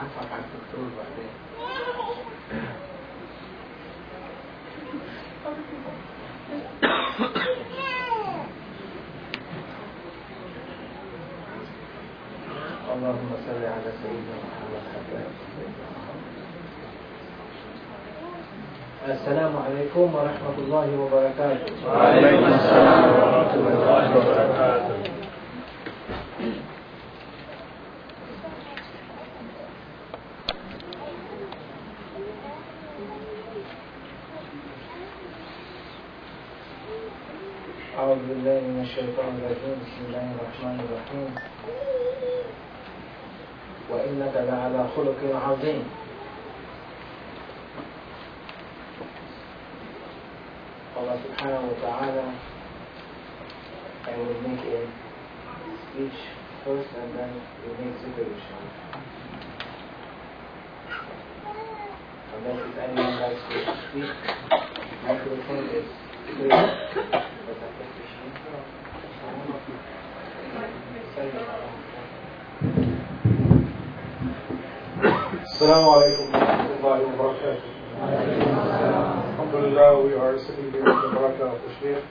هعرفك على الدكتور بعدين. اللهم صل على سيدنا محمد السلام عليكم ورحمة الله وبركاته. وعليكم السلام ورحمة الله وبركاته أعوذ بالله من الشيطان الرجيم بسم الله الرحمن الرحيم وإنك لعلى خلق عظيم subhanahu wa ta'ala I will make a speech first and then we make zikr inshallah. Unless if anyone likes to speak, microphone is free. But I think we should. السلام عليكم ورحمة الله وبركاته. Alhamdulillah, we are sitting here with the barakah of the Shaykh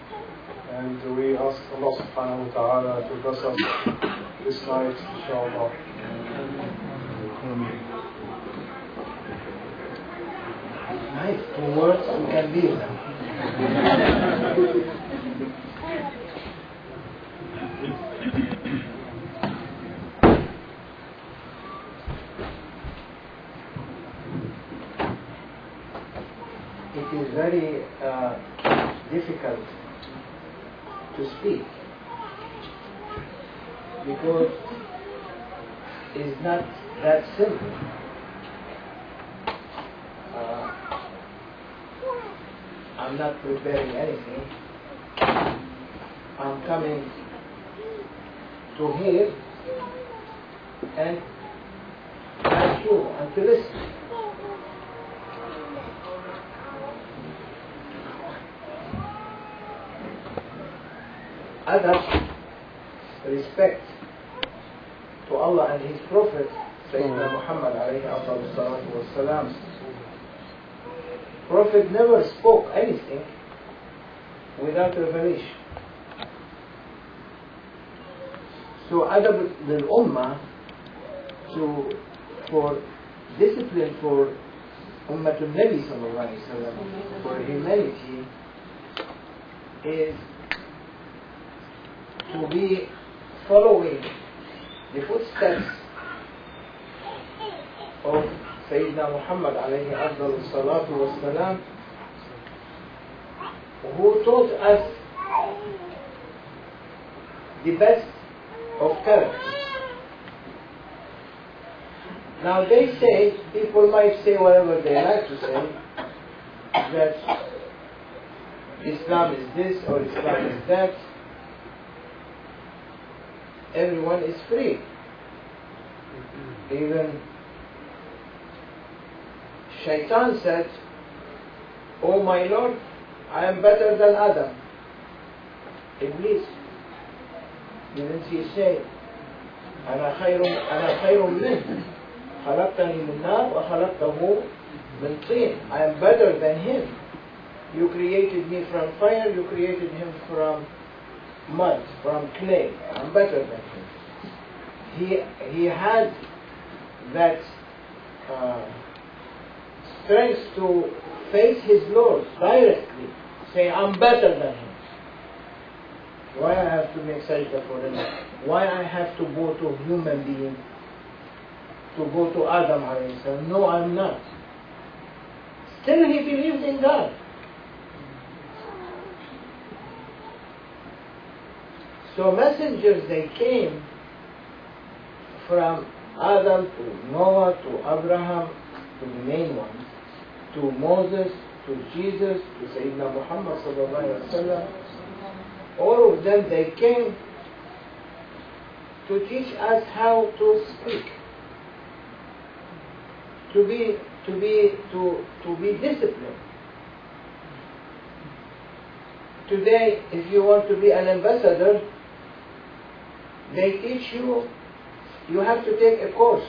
and we ask Allah subhanahu wa ta'ala to bless us this night, inshallah. Nice, two words, we can leave them. Because it's not that simple. Uh, I'm not preparing anything. I'm coming to hear and ask you and to listen. Adab, respect to Allah and His Prophet, Sayyidina hmm. Muhammad alayhi afdalu salatu wassalam. Prophet never spoke anything without revelation. So adab lil ummah to for discipline for ummatul nabi sallallahu alaihi wasallam for humanity is to be following the footsteps of Sayyidina Muhammad alayhi afdal salatu wassalam who taught us the best of character. Now they say, people might say whatever they like to say, that Islam is this or Islam is that Everyone is free. Even Shaitan said, Oh my Lord, I am better than Adam. Iblis. Didn't he say, أنا خير أنا خير منه خلقتني من نار وخلقته من طين I am better than him You created me from fire You created him from mud From clay I'm better than him He, he had that uh, strength to face his Lord directly Say I'm better than him why I have to make sajda for him? Why I have to go to human being? To go to Adam? No, I'm not. Still he believed in God. So messengers they came from Adam to Noah to Abraham to the main ones, to Moses, to Jesus, to Sayyidina Muhammad sallallahu all of them they came to teach us how to speak to be to be to to be disciplined. Today if you want to be an ambassador they teach you you have to take a course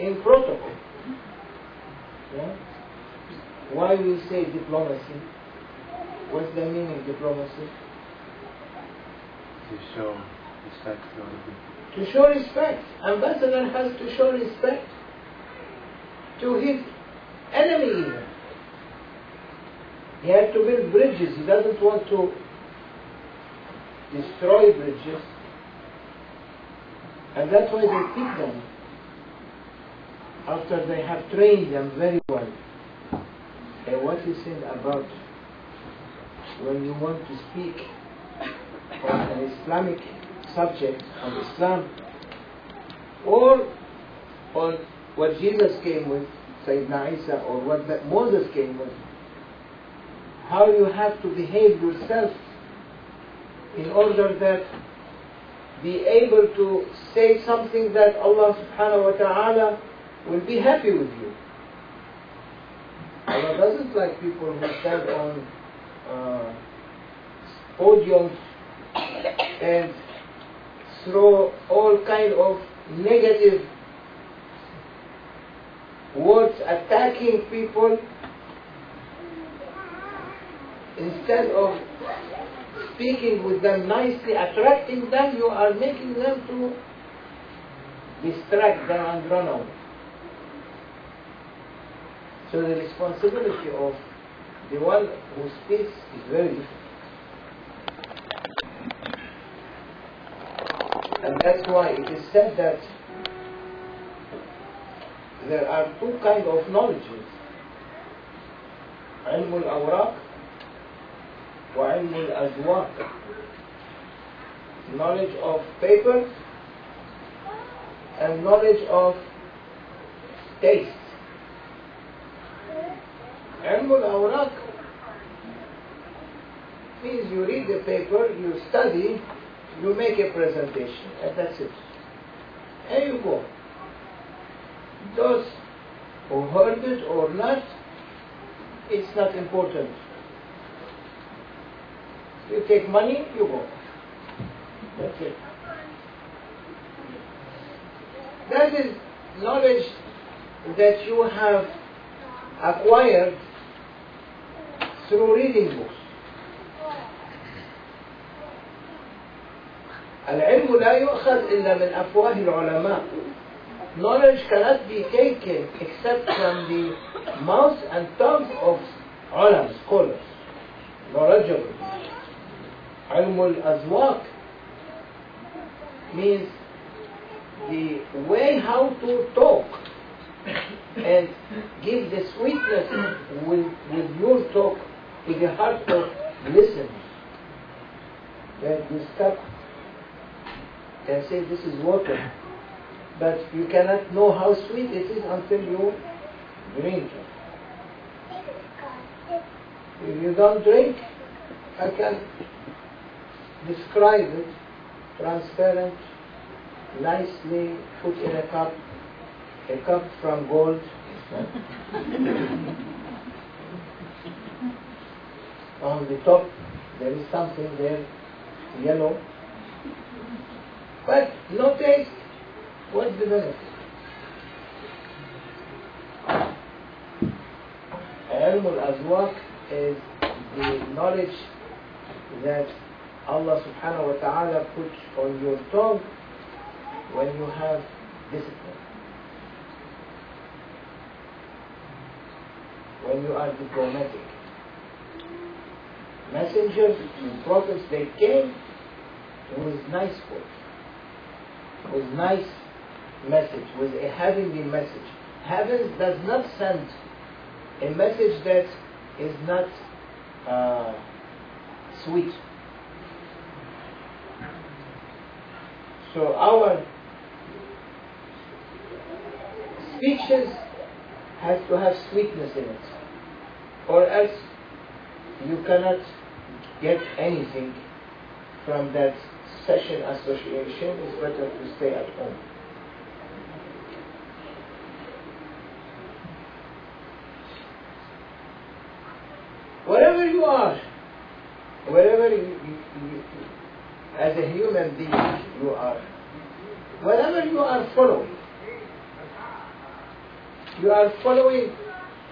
in protocol. Yeah? Why we say diplomacy? What's the meaning of diplomacy? To show respect to other people. To show respect. Ambassador has to show respect to his enemy even. He has to build bridges. He doesn't want to destroy bridges. And that's why they pick them after they have trained them very well. And what you said about when you want to speak on an Islamic subject, on Islam, or on what Jesus came with, Sayyidina Isa, or what Moses came with, how you have to behave yourself in order that be able to say something that Allah subhanahu wa ta'ala will be happy with you. Allah doesn't like people who stand on uh, podiums and throw all kind of negative words attacking people instead of speaking with them nicely, attracting them, you are making them to distract them and run away. So the responsibility of the one who speaks is very different. And that's why it is said that there are two kind of knowledges. علم الأوراق وعلم الأذواق knowledge of paper and knowledge of taste علم الأوراق means you read the paper, you study, you make a presentation, and that's it. And you go. Those who heard it or not, it's not important. You take money, you go. That's it. That is knowledge that you have acquired through reading books. العلم لا يؤخذ إلا من أفواه العلماء. Knowledge cannot be taken except from the mouth and tongue of ulama, scholars, knowledgeable. ilmul azwaq means the way how to talk and give the sweetness with, with your talk to the heart of listen, then you stop and say this is water, but you cannot know how sweet it is until you drink it. If you don't drink, I can describe it transparent, nicely put in a cup, a cup from gold. On the top, there is something there, yellow. But no taste. What's the benefit? علم الأذواق is the knowledge that Allah subhanahu wa ta'ala puts on your tongue when you have discipline. When you are diplomatic. Messengers and prophets, they came with nice words, with nice message, with a heavenly message. Heaven does not send a message that is not uh, sweet. So our speeches has to have sweetness in it, or else you cannot get anything from that session association. It's better to stay at home. Wherever you are, wherever you, you, you, as a human being you are, wherever you are following, You are following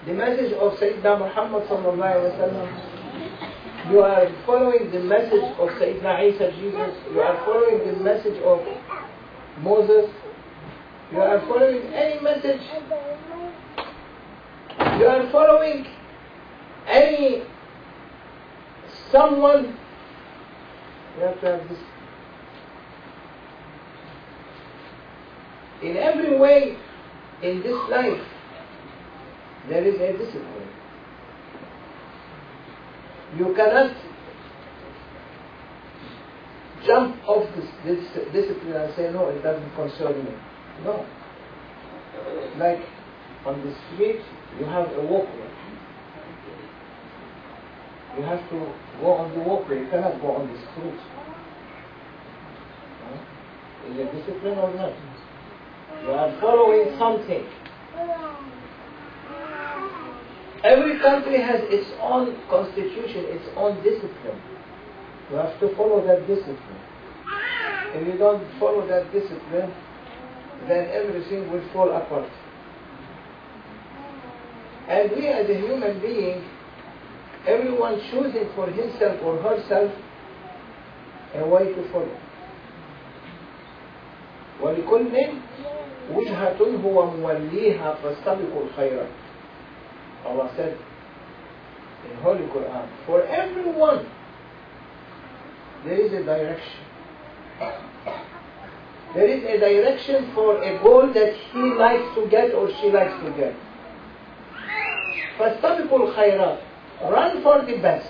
the message of Sayyidina Muhammad. You are following the message of Sayyidina Isa Jesus. You are following the message of Moses. You are following any message. You are following any someone. You have to have this. In every way in this life, there is a discipline. You cannot jump off this, this discipline and say, no, it doesn't concern me. No. Like on the street, you have a walkway. You have to go on the walkway. You cannot go on the street. Huh? Is it discipline or not? You are following something. Every country has its own constitution, its own discipline. You have to follow that discipline. If you don't follow that discipline, then everything will fall apart. And we as a human being, everyone choosing for himself or herself a way to follow. ولكل وجهة هو موليها فاستبقوا الخيرات. Allah said in Holy Quran, for everyone there is a direction. There is a direction for a goal that he likes to get or she likes to get. فاستبقوا الخيرات. Run for the best.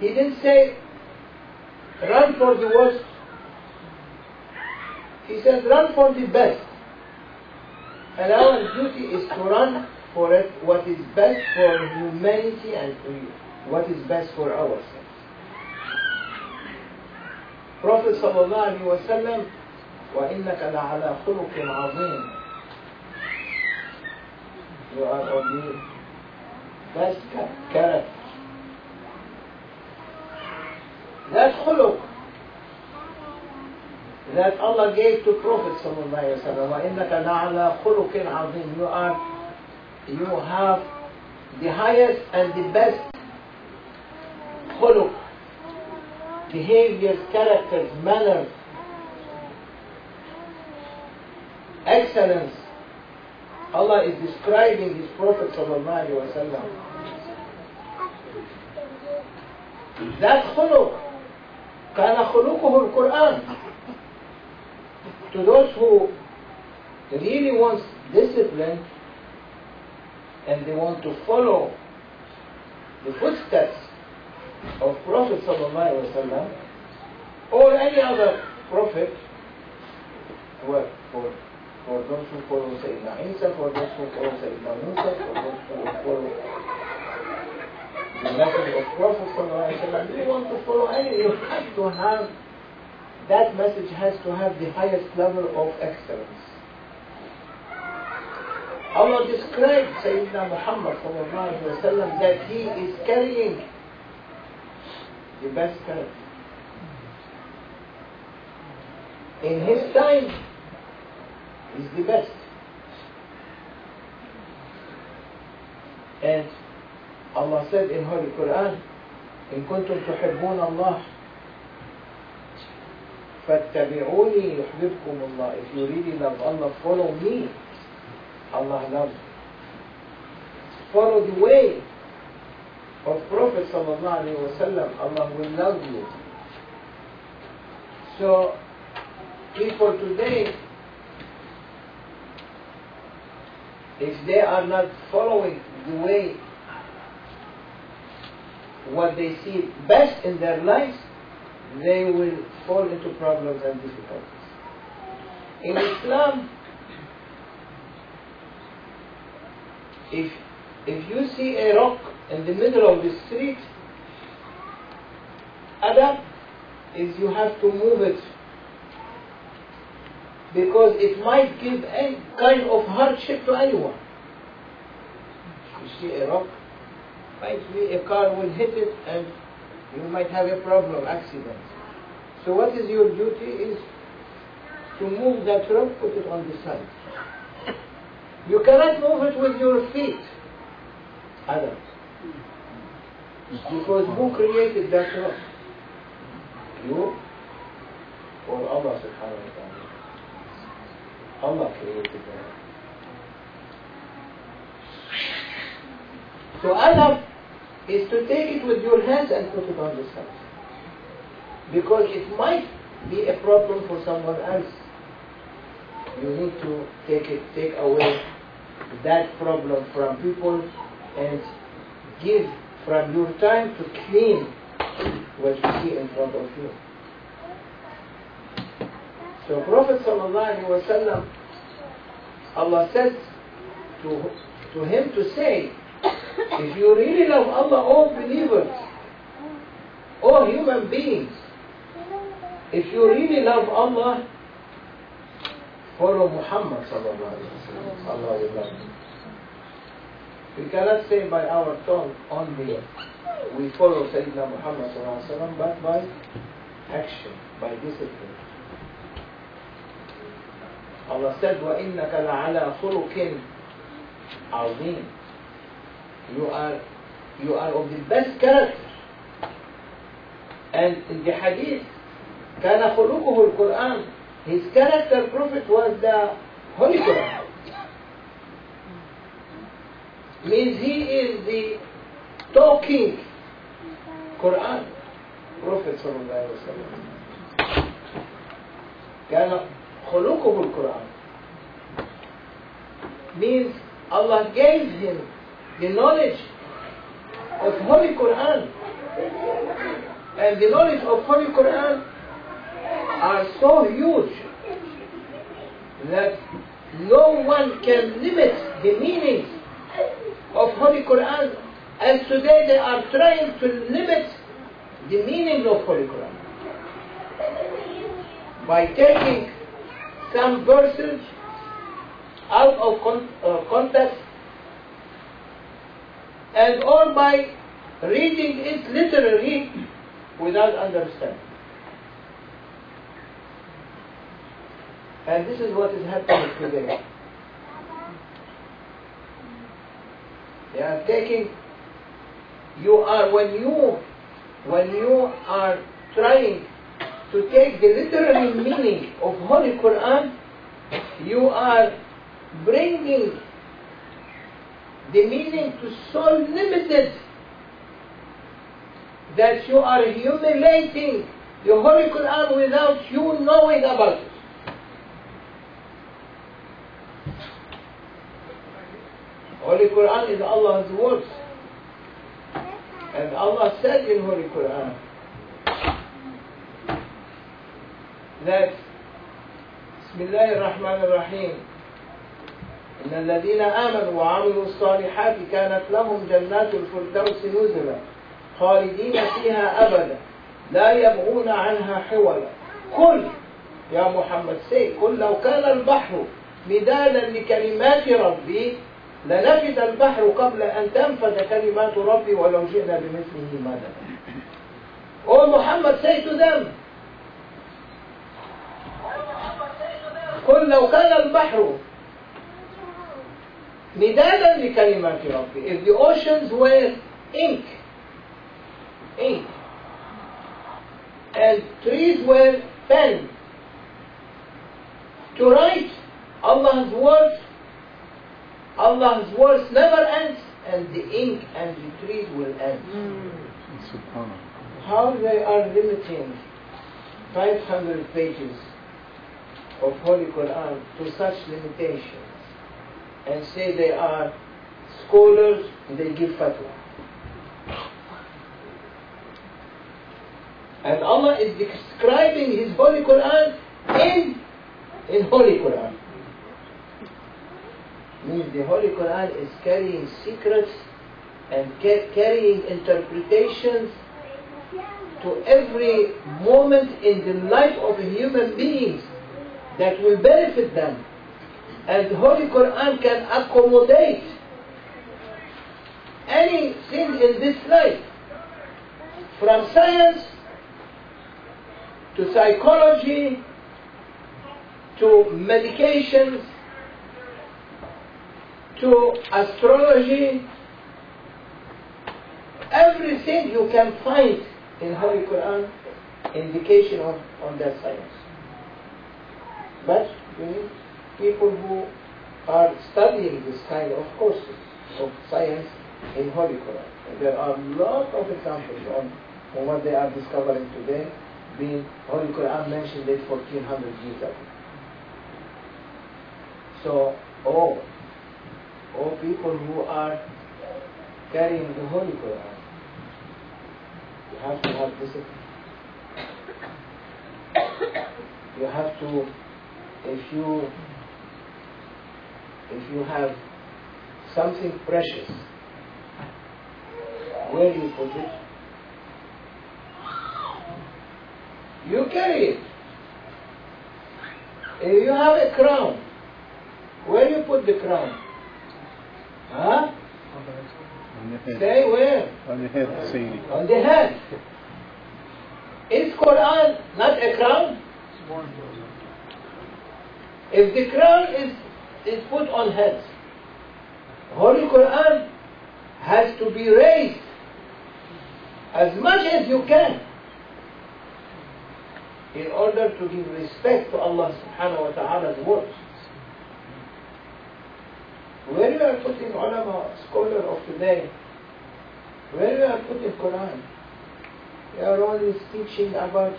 He didn't say run for the worst. He said run for the best. And our duty is to run for it what is best for humanity and what is best for ourselves. Prophet sallallahu alaihi wasallam وإنك لعلى خلق عظيم You are of the best character. That khuluq that Allah gave to Prophet sallallahu alaihi You are, you have the highest and the best khuluq, behaviors, characters, manners, excellence. Allah is describing His Prophet That khuluq, kana khuluquhu al-Qur'an. To those who really want discipline and they want to follow the footsteps of Prophet Sallallahu Alaihi or any other prophet, well, for for those who follow Sayyidina Isa, for those who follow Sayyidina Musa, for those who follow the message of Prophet ﷺ, you want to follow any, you have to have that message has to have the highest level of excellence. Allah described Sayyidina Muhammad وسلم, that he is carrying the best character. In his time, he's the best. And Allah said in Holy Quran, إن كنتم تحبون الله فاتبعوني يحببكم الله if you really love Allah follow me Allah loves you follow the way of Prophet sallallahu alaihi wasallam Allah will love you so people today if they are not following the way what they see best in their lives they will fall into problems and difficulties. In Islam, if, if you see a rock in the middle of the street, adab is you have to move it because it might give any kind of hardship to anyone. You see a rock, might be a car will hit it and you might have a problem, accident. So what is your duty is to move that rock, put it on the side. You cannot move it with your feet. Adab. Because who created that rock? You or Allah subhanahu wa ta'ala? Allah created that. So adab is to take it with your hands and put it on the side. Because it might be a problem for someone else. You need to take it, take away that problem from people and give from your time to clean what you see in front of you. So Prophet wasallam, Allah said to, to him to say, if you really love Allah, all believers, all human beings, if you really love Allah, follow Muhammad. Allah will love you. We cannot say by our tongue only we follow Sayyidina Muhammad but by action, by discipline. Allah said, وَإِنَّكَ لَعَلَى خُلُقٍ عَظِيمٍ You are, you are of the best character. And in the hadith, كان خلقه القرآن His character prophet was the Holy Quran. Means he is the talking Quran. Prophet صلى الله عليه وسلم. كان خلقه القرآن. Means Allah gave him the knowledge of Holy Quran. And the knowledge of Holy Quran are so huge that no one can limit the meanings of Holy Quran as today they are trying to limit the meaning of Holy Quran by taking some verses out of con- uh, context and or by reading it literally without understanding. And this is what is happening today. They are taking, you are, when you, when you are trying to take the literal meaning of Holy Quran, you are bringing the meaning to so limited that you are humiliating the Holy Quran without you knowing about it. Holy Quran is Allah's words. And Allah said in Holy Quran that بسم الله الرحمن الرحيم. إن الذين آمنوا وعملوا الصالحات كانت لهم جنات الفردوس نزلا خالدين فيها أبدا لا يبغون عنها حولا. قل يا محمد سي قل لو كان البحر مدادا لكلمات ربي لنفد البحر قبل أن تنفد كلمات ربي ولو جئنا بمثله مددا. Oh Muhammad say to قل لو كان البحر مدادا لكلمات ربي if the oceans were ink ink and trees were pen to write Allah's words Allah's words never ends and the ink and the trees will end Subhanallah. how they are limiting 500 pages of Holy Quran to such limitations and say they are scholars and they give fatwa. And Allah is describing His Holy Quran in in Holy Quran. Means the Holy Quran is carrying secrets and ca- carrying interpretations to every moment in the life of human beings that will benefit them. And the Holy Quran can accommodate anything in this life, from science to psychology to medications to astrology, everything you can find in Holy Quran indication of, on that science. But you need people who are studying this kind of courses of science in Holy Quran. There are a lot of examples on, on what they are discovering today, being Holy Quran mentioned it 1400 years ago. So, all, all people who are carrying the Holy Quran, you have to have discipline. You have to, if you, if you have something precious, where do you put it? You carry it. If you have a crown, where you put the crown? Huh? On your head. Say where? On the head, Sayyidi. On the head. Is Quran not a crown? If the crown is, is put on head, Holy Quran has to be raised as much as you can in order to give respect to Allah subhanahu wa ta'ala's words. Where you are putting ulama, scholar of today, where you are putting Quran, you are always teaching about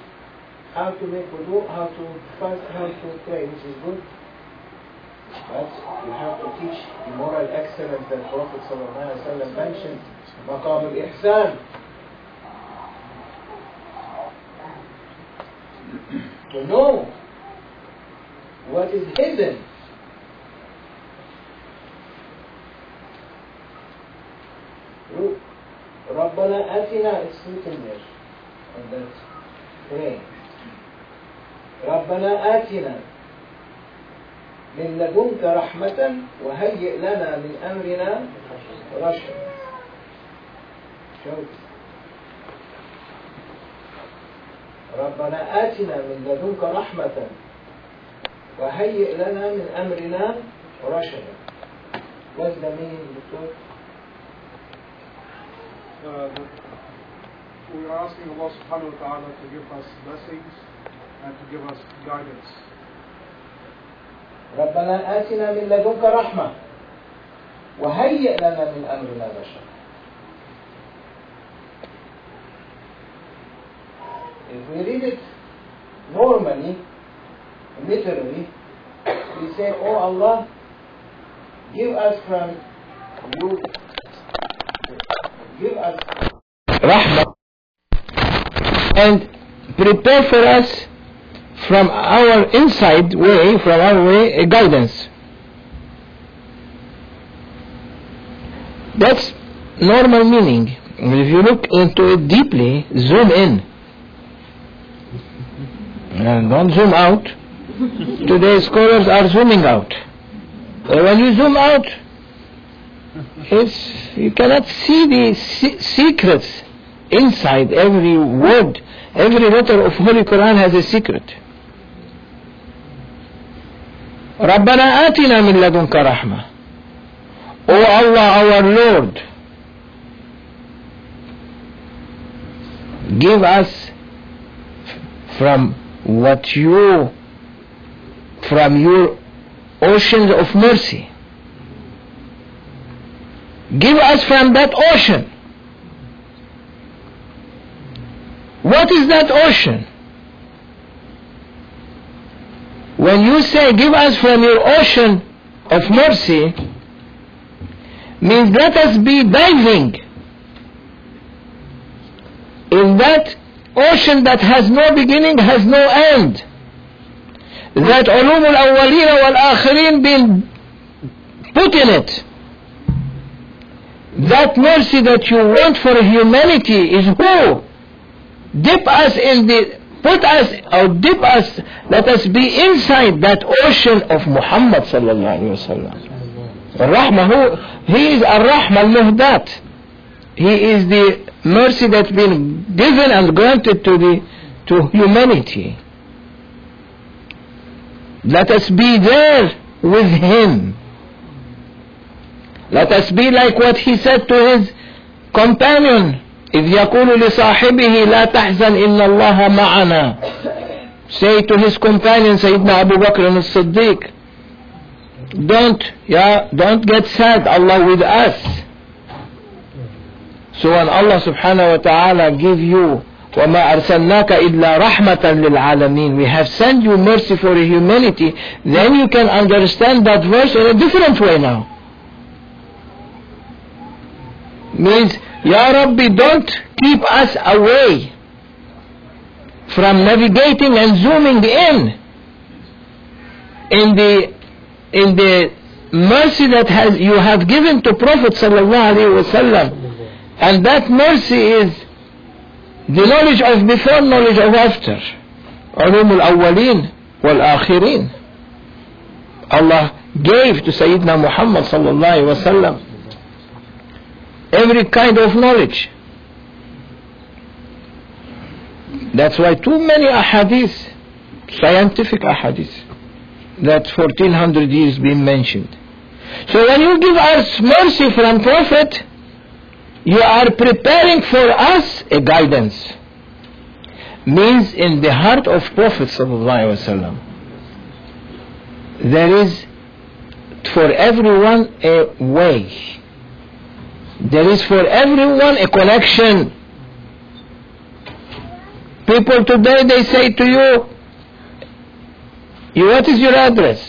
how to make wudu, how to fast, how to pray, which is good. But you have to teach the moral excellence that Prophet ﷺ mentioned, maqam al-ihsan. To know what is hidden. Rabbana atina is written there on that praying. ربنا آتنا من لدنك رحمة وهيئ لنا من أمرنا رشدا. ربنا آتنا من لدنك رحمة وهيئ لنا من أمرنا رشدا. وزن مين دكتور؟ uh, We are asking Allah subhanahu wa ta'ala to give us blessings. and to give us guidance. ربنا آتنا من لدنك رحمة وهيئ لنا من أمرنا رشدا If we read it normally, literally, we say, Oh Allah, give us from you, give us Rahmah and prepare for us from our inside way, from our way, a guidance. That's normal meaning. If you look into it deeply, zoom in. And don't zoom out. Today scholars are zooming out. But when you zoom out, it's, you cannot see the se- secrets inside every word. Every letter of Holy Quran has a secret. Rabbana atina min ladunka rahmah. O Allah, our Lord, give us from what you, from your oceans of mercy. Give us from that ocean. What is that ocean? When you say give us from your ocean of mercy means let us be diving in that ocean that has no beginning has no end. That ulum al-awwalin wal-akhirin been put in it. That mercy that you want for humanity is who? Dip us in the put us or dip us, let us be inside that ocean of Muhammad sallallahu alayhi wasallam. Rahmah, who, he is a rahmah al-Muhdat. He is the mercy that's been given and granted to the to humanity. Let us be there with him. Let us be like what he said to his companion إذ يقول لصاحبه لا تحزن إن الله معنا. Say to his companion Sayyidina Abu Bakr as-Siddiq, don't, yeah, don't get sad, Allah with us. So when Allah subhanahu wa ta'ala give you وما أرسلناك إلا رحمة للعالمين we have sent you mercy for humanity then you can understand that verse in a different way now means Ya Rabbi don't keep us away from navigating and zooming in in the in the mercy that has you have given to Prophet sallallahu alaihi wasallam and that mercy is the knowledge of before knowledge of after علوم الأولين والآخرين Allah gave to Sayyidina Muhammad sallallahu alaihi wasallam every kind of knowledge. That's why too many ahadith scientific ahadith that 1400 years been mentioned. So when you give us mercy from prophet you are preparing for us a guidance. Means in the heart of prophet there is for everyone a way there is for everyone a connection people today they say to you you what is your address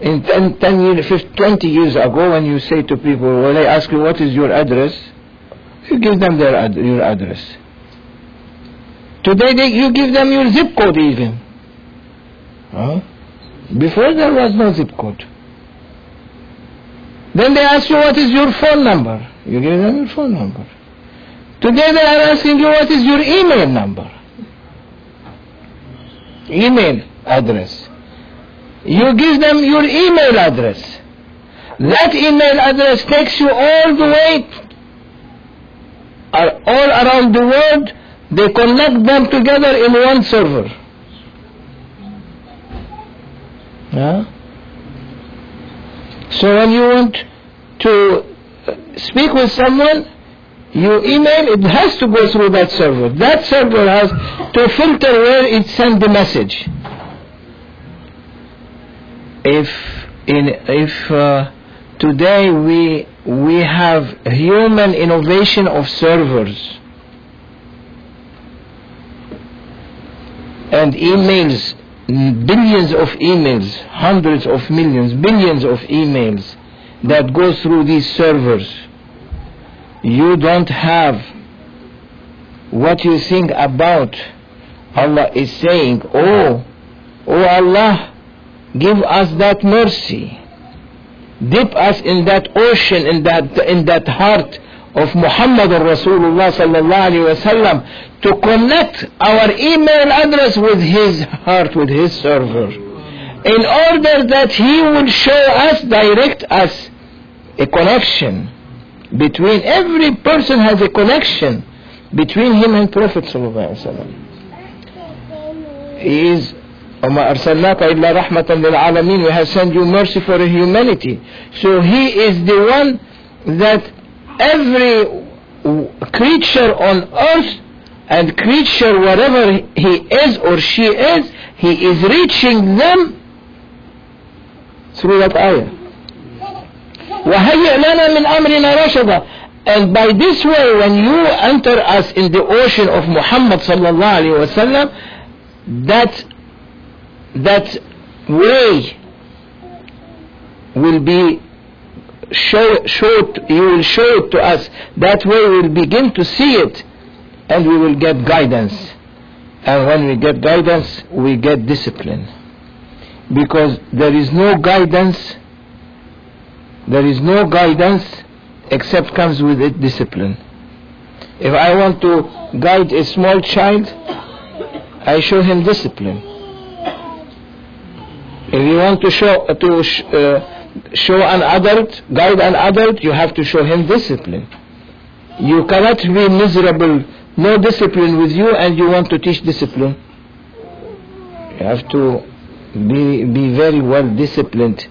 in 10, 10 years, 15, 20 years ago when you say to people, when they ask you what is your address, you give them their ad- your address. Today they, you give them your zip code even. Huh? Before there was no zip code. Then they ask you what is your phone number. You give them your phone number. Today they are asking you what is your email number. Email address you give them your email address. That email address takes you all the way, uh, all around the world. They connect them together in one server. Yeah? So when you want to speak with someone, you email, it has to go through that server. That server has to filter where it sends the message if in if uh, today we we have human innovation of servers and emails billions of emails hundreds of millions billions of emails that go through these servers you don't have what you think about Allah is saying oh oh Allah give us that mercy. Dip us in that ocean in that in that heart of Muhammad Rasulullah sallallahu wasallam to connect our email address with his heart with his server in order that he will show us direct us a connection between every person has a connection between him and Prophet sallallahu alaihi wasallam he is وما أرسلناك إلا رحمة للعالمين we have sent you mercy for humanity so he is the one that every creature on earth and creature wherever he is or she is he is reaching them through that ayah وهيئ لنا من أمرنا رشدا and by this way when you enter us in the ocean of Muhammad sallallahu alaihi wasallam that that way will be show, showed, you will show it to us. That way we will begin to see it and we will get guidance. And when we get guidance, we get discipline. Because there is no guidance, there is no guidance except comes with it discipline. If I want to guide a small child, I show him discipline. If you want to show to sh- uh, show an adult, guide an adult, you have to show him discipline. You cannot be miserable, no discipline with you, and you want to teach discipline. You have to be be very well disciplined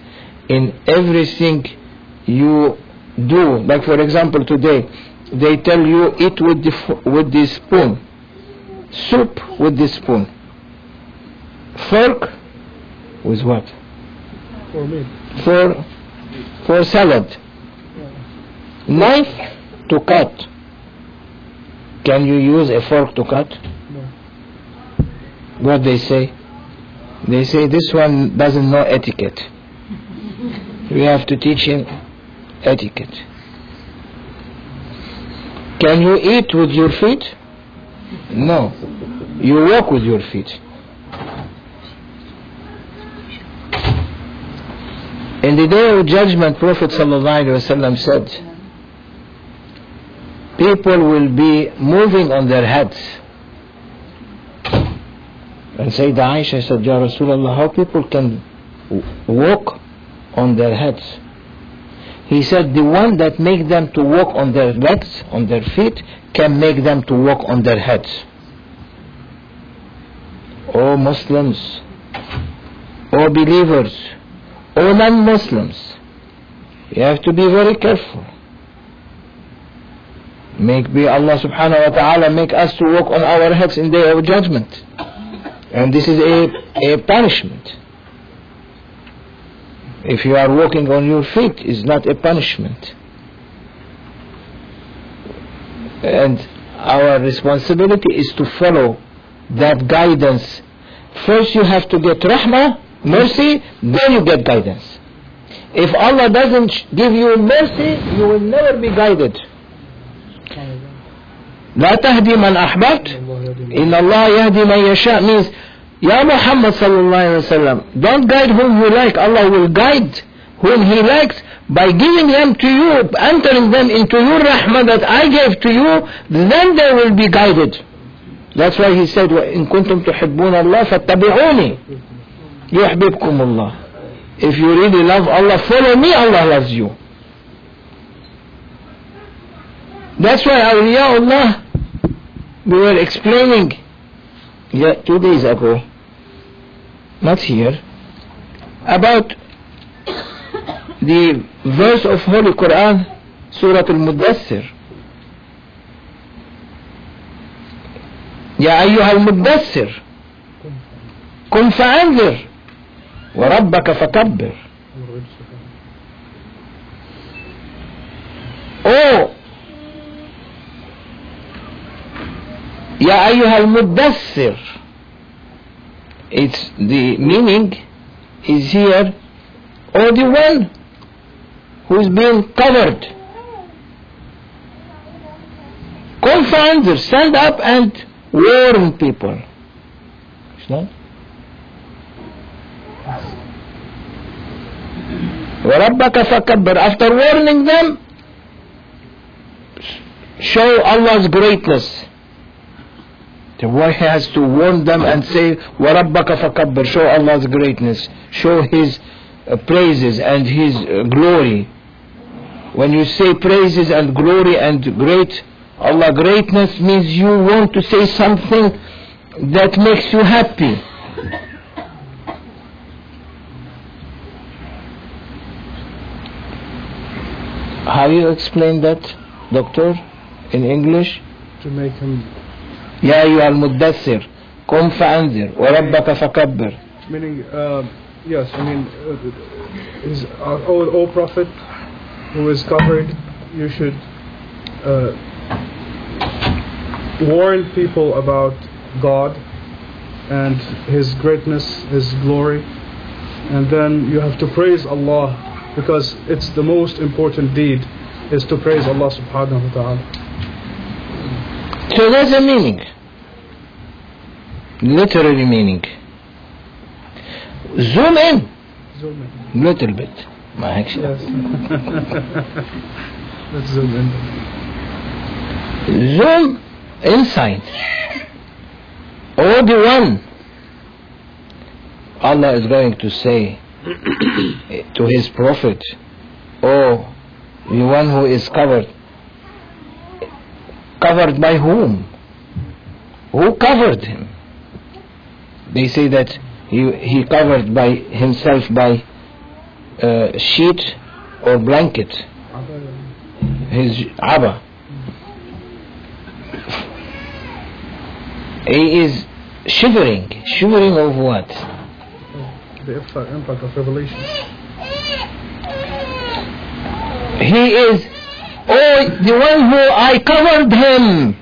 in everything you do, like for example today, they tell you eat with the, with the spoon, soup with the spoon, fork with what? For me. For, for salad, knife to cut. Can you use a fork to cut? No. What they say? They say this one doesn't know etiquette. We have to teach him etiquette. Can you eat with your feet? No. You walk with your feet. In the day of judgment, Prophet ﷺ said, people will be moving on their heads. And Sayyidah Aisha said, Ya Rasulullah, how people can walk on their heads? He said, the one that make them to walk on their legs, on their feet, can make them to walk on their heads. O Muslims, O believers, O non-Muslims, you have to be very careful. Make be Allah subhanahu wa ta'ala make us to walk on our heads in day of judgment. And this is a, a punishment. If you are walking on your feet, is not a punishment. And our responsibility is to follow that guidance. First you have to get rahmah, mercy, then you get guidance. If Allah doesn't give you mercy, you will never be guided. لا تهدي من أحببت إن الله يهدي من يشاء means Ya Muhammad sallallahu alayhi wasallam don't guide whom you like Allah will guide whom he likes by giving them to you entering them into your rahmah that I gave to you then they will be guided that's why he said إن كنتم تحبون الله فاتبعوني يحببكم الله if you really love Allah follow me Allah loves you that's why awliyaullah we were explaining yeah, two days ago, not here, about the verse of Holy Quran, Surah Al-Muddassir. يا أيها المدثر قم فأنذر وربك فكبر Oh يا أيها المدثر It's the meaning is here or the one who is being covered Come founder, stand up and warn people. It's not? وربك فكبر After warning them, show Allah's greatness. The boy has to warn them and say, وَرَبَّكَ فَكَبِّرْ Show Allah's greatness. Show His uh, praises and His uh, glory. When you say praises and glory and great, Allah greatness means you want to say something that makes you happy. How you explain that, doctor, in English? To make him, يا أيها المدثر قم فأنذر وربك فكبر meaning, uh, yes, I mean, uh, is our old, old prophet who is covered, you should uh, warn people about God and His greatness, His glory, and then you have to praise Allah because it's the most important deed is to praise Allah subhanahu wa ta'ala. So that's the meaning. Literary meaning. Zoom in Zoom in. little bit. ما هيك شيء. Yes. Let's zoom in. Zoom inside. Or the one Allah is going to say to his prophet, Oh, the one who is covered. Covered by whom? Who covered him? They say that he, he covered by himself by uh, sheet or blanket, his abba. He is shivering. Shivering of what? The impact, impact of revelation. He is, oh, the one who I covered him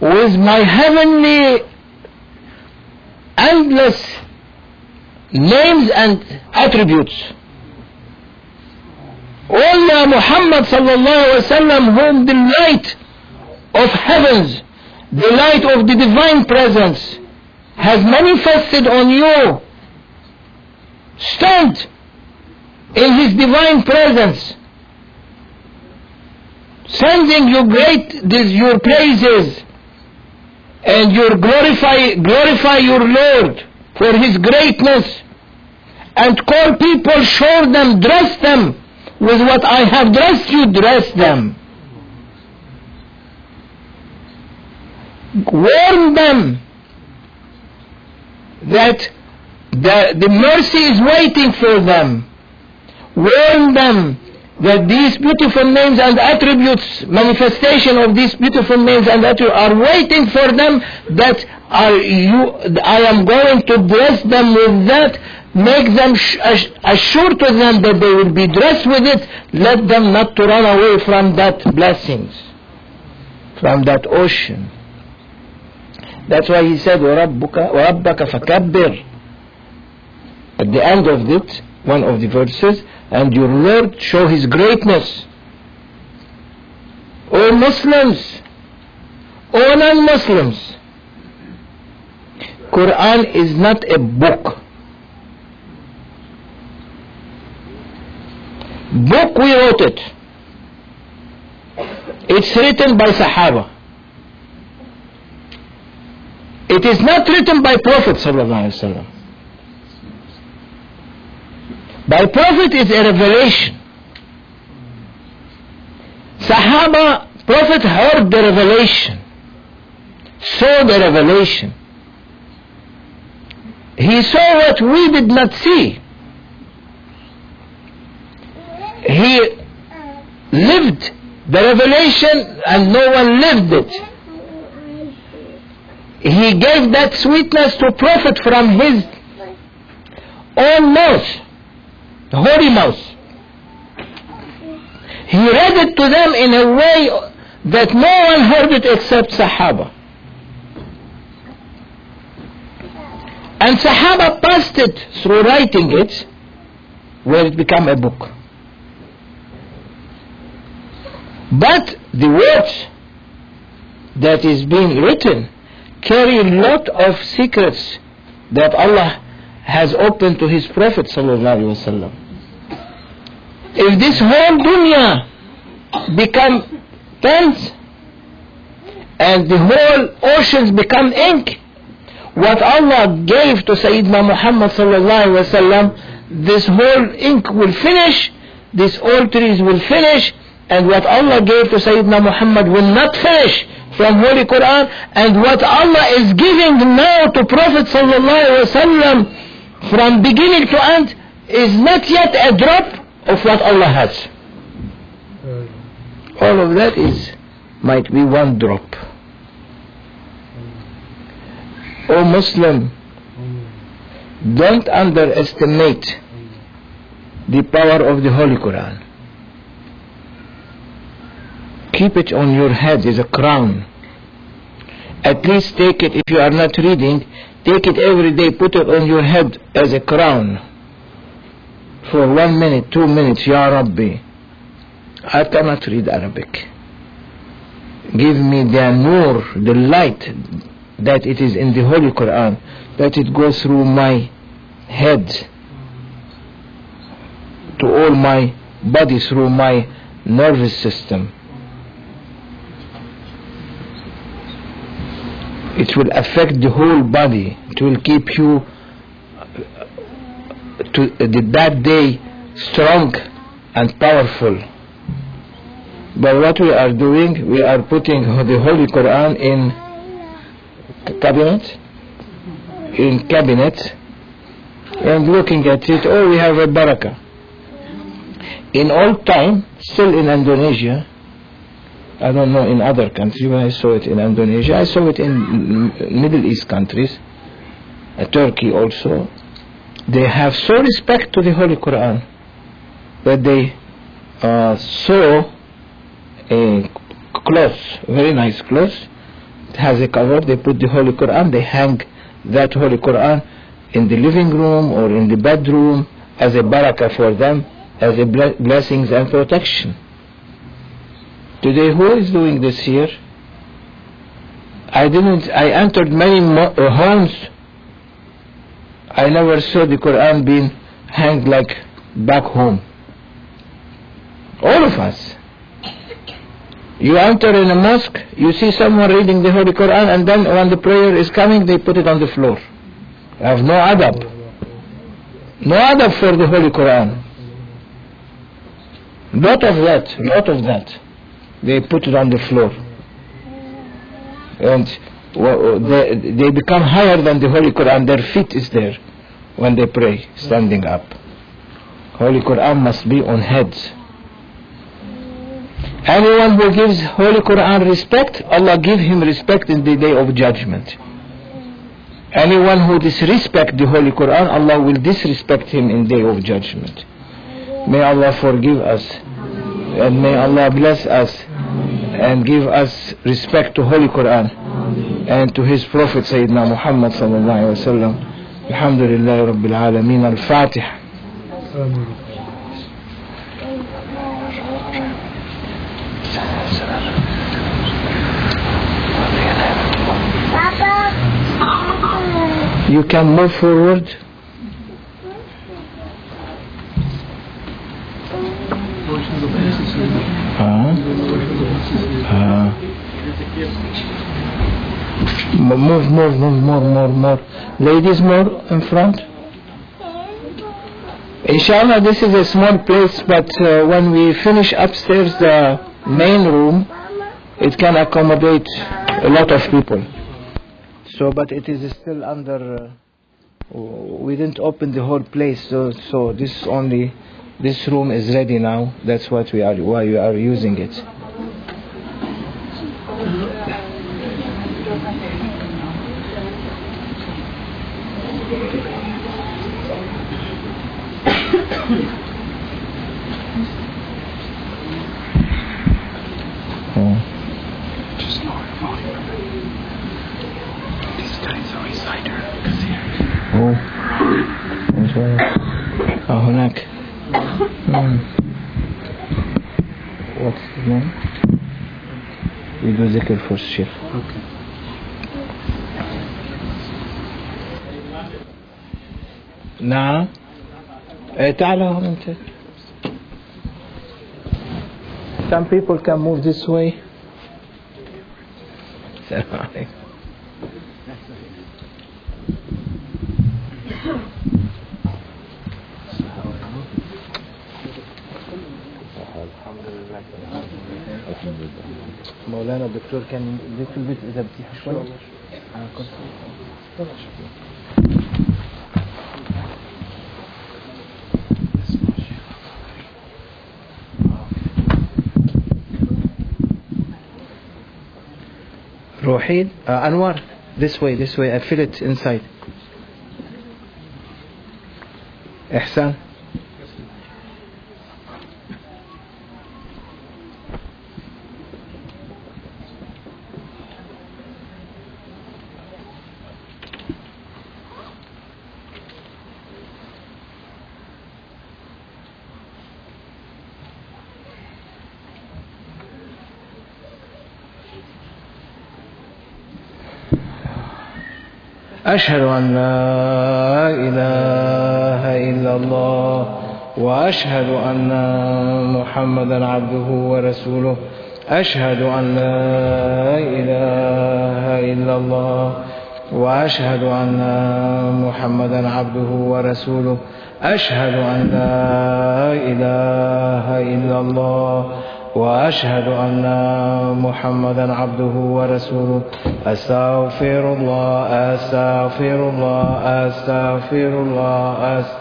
with my heavenly endless names and attributes. O Muhammad sallallahu alaihi wasallam, whom the light of heavens, the light of the divine presence has manifested on you. Stand in his divine presence, sending you great your praises and your glorify glorify your Lord for his greatness and call people, show them, dress them with what I have dressed you, dress them. Warn them that the, the mercy is waiting for them. Warn them that these beautiful names and attributes, manifestation of these beautiful names and attributes are waiting for them that are you, I am going to bless them with that, make them sh- ass- assure to them that they will be dressed with it, let them not to run away from that blessings, from that ocean. That's why he said, وَرَبُّكَ, وَرَبَّكَ فَكَبِّرْ At the end of it, one of the verses, and your Lord show His greatness. O Muslims, O non-Muslims, Quran is not a book. Book we wrote it. It's written by Sahaba. It is not written by Prophet sallallahu alaihi wasallam. By Prophet is a revelation. Sahaba, Prophet heard the revelation, saw the revelation. He saw what we did not see. He lived the revelation and no one lived it. He gave that sweetness to Prophet from his own mouth the holy mouth. He read it to them in a way that no one heard it except Sahaba. And Sahaba passed it through writing it, where it became a book. But the words that is being written carry a lot of secrets that Allah has opened to His Prophet sallallahu alaihi wasallam if this whole dunya become pens and the whole oceans become ink, what Allah gave to Sayyidina Muhammad sallallahu this whole ink will finish, these old trees will finish, and what Allah gave to Sayyidina Muhammad will not finish from Holy Quran, and what Allah is giving now to Prophet sallallahu wasallam from beginning to end is not yet a drop of what Allah has. All of that is might be one drop. O Muslim, don't underestimate the power of the Holy Quran. Keep it on your head as a crown. At least take it, if you are not reading, take it every day, put it on your head as a crown for one minute, two minutes, Ya Rabbi, I cannot read Arabic. Give me the nur, the light that it is in the Holy Quran, that it goes through my head to all my body, through my nervous system. It will affect the whole body. It will keep you to the that day strong and powerful. But what we are doing, we are putting the Holy Quran in cabinet, in cabinet, and looking at it. Oh, we have a barakah. in old time, still in Indonesia, I don't know in other countries, when I saw it in Indonesia, I saw it in Middle East countries, uh, Turkey also, they have so respect to the Holy Quran that they uh, sew a cloth, very nice cloth, it has a cover, they put the Holy Quran, they hang that Holy Quran in the living room or in the bedroom as a barakah for them, as a ble- blessings and protection. Today, who is doing this here? I didn't, I entered many mo- uh, homes. I never saw the Quran being hanged like back home. All of us. You enter in a mosque, you see someone reading the Holy Quran, and then when the prayer is coming, they put it on the floor. I have no adab. No adab for the Holy Quran. Lot of that, lot of that. They put it on the floor. And Uh, they, they become higher than the Holy Quran. Their feet is there when they pray, standing up. Holy Quran must be on heads. Anyone who gives Holy Quran respect, Allah give him respect in the day of judgment. Anyone who disrespect the Holy Quran, Allah will disrespect him in day of judgment. May Allah forgive us and may Allah bless us and give us respect to Holy Quran and to His Prophet Sayyidina Muhammad sallallahu alaihi wasallam. Alhamdulillah Rabbil Alameen. Al-Fatiha. You can move forward. Uh, uh, mo- move, move, move, more, more, more. Ladies, more in front. Inshallah, this is a small place, but uh, when we finish upstairs the main room, it can accommodate a lot of people. So, but it is still under. Uh, we didn't open the whole place, so so this only this room is ready now. That's what we are why we are using it. Oh. Just lower the volume. These guys are reciter. Because here. Oh. اه هناك مم. What's the name? We do ذكر for الشيخ Okay. نعم إيه تعال هون انت Some people can move this way مولانا الدكتور كان ليك في البيت اذا بتيح شوي على روحيد uh, Anwar this way this way I feel it inside. إحسان. أشهد أن لا إله إلا الله وأشهد أن محمدا عبده ورسوله أشهد أن لا إله إلا الله وأشهد أن محمدا عبده ورسوله أشهد أن لا إله إلا الله وأشهد أن محمدا عبده ورسوله. أستغفر الله أستغفر الله أستغفر الله أستغفر